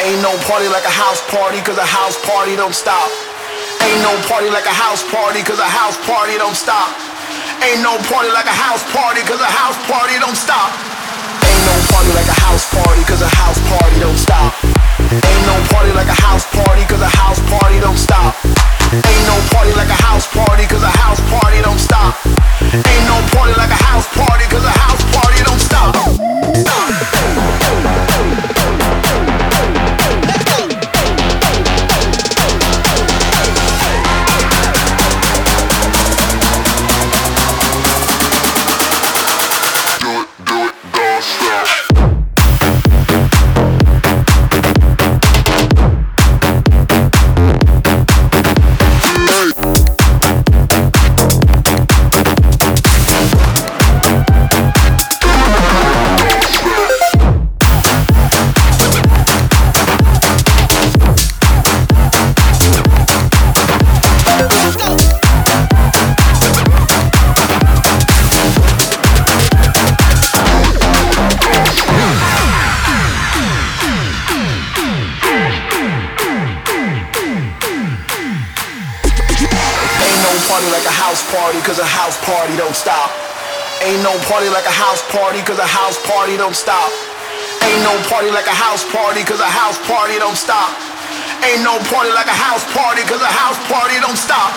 Ain't no party like a house party, cause a house party don't stop. Ain't no party like a house party, cause a house party don't stop. Ain't no party like a house party, cause a house party don't stop. Ain't no party like a house party, cause a house party don't stop. Ain't no party like a house party, cause a house party don't stop. Party like a house party, cause a house party don't stop. Ain't no party like a house party, cause a house party don't stop. Ain't no party like a house party, cause a house party don't stop. Ain't no party like a house party, cause a house party don't stop.